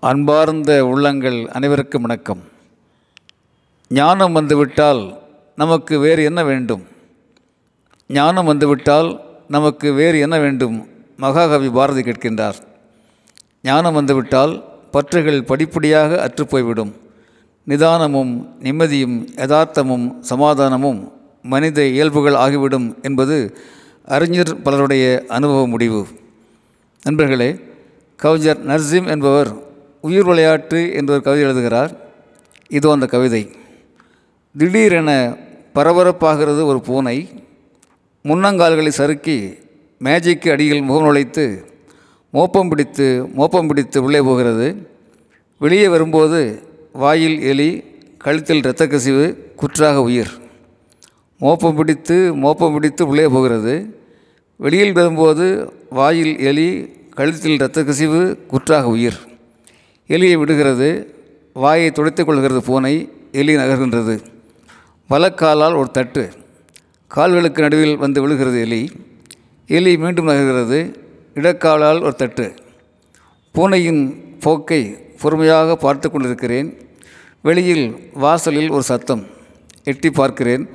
அன்பார்ந்த உள்ளங்கள் அனைவருக்கும் வணக்கம். ஞானம் வந்துவிட்டால் நமக்கு வேறு என்ன வேண்டும்? ஞானம் வந்துவிட்டால் நமக்கு வேறு என்ன வேண்டும்? மகாகவி பாரதி கேட்கின்றார். ஞானம் வந்துவிட்டால் பற்றுகள் படிப்படியாக அற்றுப்போய்விடும். நிதானமும் நிம்மதியும் யதார்த்தமும் சமாதானமும் மனித இயல்புகள் ஆகிவிடும் என்பது அறிஞர் பலருடைய அனுபவ முடிவு. நண்பர்களே கவிஞர் நர்சிம் என்பவர் உயிர் விளையாட்டு என்ற ஒரு கவிதை எழுதுகிறார். இதோ அந்த கவிதை. திடீரென பரபரப்பாகிறது ஒரு பூனை. முன்னங்கால்களை சறுக்கி மேஜைக்கு அடியில் முகம் நுழைத்து மோப்பம் பிடித்து மோப்பம் பிடித்து உள்ளே போகிறது. வெளியே வரும்போது வாயில் எலி கழுத்தில் இரத்த கசிவு குற்றாக உயிர். மோப்பம் பிடித்து மோப்பம் பிடித்து உள்ளே போகிறது. வெளியில் வரும்போது வாயில் எலி கழுத்தில் இரத்த கசிவு குற்றாக உயிர். எலியை விடுகிறது வாயை துடைத்துக் கொள்கிறது பூனை எலி நகர்கின்றது. வலக்காலால் ஒரு தட்டு. கால்களுக்கு நடுவில் வந்து விழுகிறது எலி. எலி மீண்டும் நகர்கிறது இடக்காலால் ஒரு தட்டு. பூனையின் போக்கை பொறுமையாக பார்த்து கொண்டிருக்கிறேன். வெளியில் வாசலில் ஒரு சத்தம். எட்டி பார்க்கிறேன்.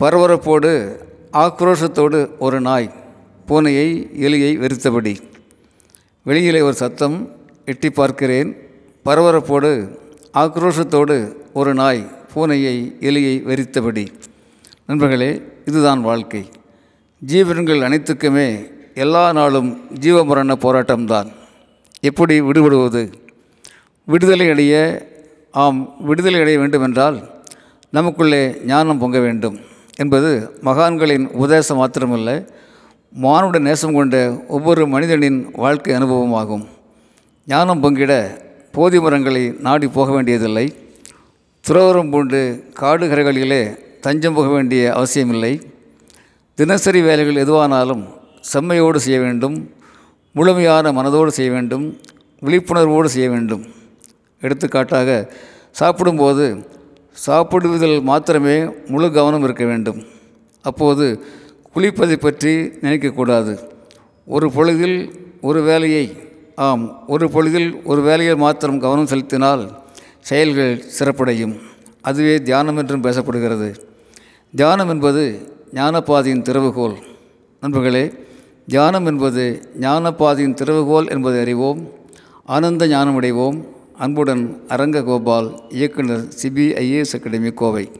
பரபரப்போடு ஆக்ரோஷத்தோடு ஒரு நாய் பூனையை எலியை வெறுத்தபடி. வெளியிலே ஒரு சத்தம். எட்டி பார்க்கிறேன். பரபரப்போடு ஆக்ரோஷத்தோடு ஒரு நாய் பூனையை எலியை வெறித்தபடி. நண்பர்களே இதுதான் வாழ்க்கை. ஜீவன்கள் அனைத்துக்குமே எல்லா நாளும் ஜீவமரண போராட்டம்தான். எப்படி விடுபடுவது? விடுதலை அடைய ஆம் விடுதலை அடைய வேண்டுமென்றால் நமக்குள்ளே ஞானம் பொங்க வேண்டும் என்பது மகான்களின் உபதேசம் மாத்திரமல்ல மானுட நேசம் கொண்ட ஒவ்வொரு மனிதனின் வாழ்க்கை அனுபவமாகும். ஞானம் பொங்கிட போதி மரங்களை நாடி போக வேண்டியதில்லை. துறவரம் பூண்டு காடு கரைகளிலே தஞ்சம் போக வேண்டிய அவசியமில்லை. தினசரி வேலைகள் எதுவானாலும் செம்மையோடு செய்ய வேண்டும். முழுமையான மனதோடு செய்ய வேண்டும். விழிப்புணர்வோடு செய்ய வேண்டும். எடுத்துக்காட்டாக சாப்பிடும்போது சாப்பிடுவதில் மாத்திரமே முழு கவனம் இருக்க வேண்டும். அப்போது குளிப்பதை பற்றி நினைக்கக்கூடாது ஒரு பொழுதில் ஒரு வேலையை ஆம் ஒரு பொழுதில் ஒரு வேலையில் மாத்திரம் கவனம் செலுத்தினால் செயல்கள் சிறப்படையும். அதுவே தியானம் என்றும் பேசப்படுகிறது. தியானம் என்பது ஞானப்பாதையின் திறவுகோல். நண்பர்களே தியானம் என்பது ஞானப்பாதையின் திறவுகோல் என்பதை அறிவோம். ஆனந்த ஞானமடைவோம். அன்புடன் அரங்க கோபால் இயக்குனர் சிபிஐஏஎஸ் அகாடமி கோவை.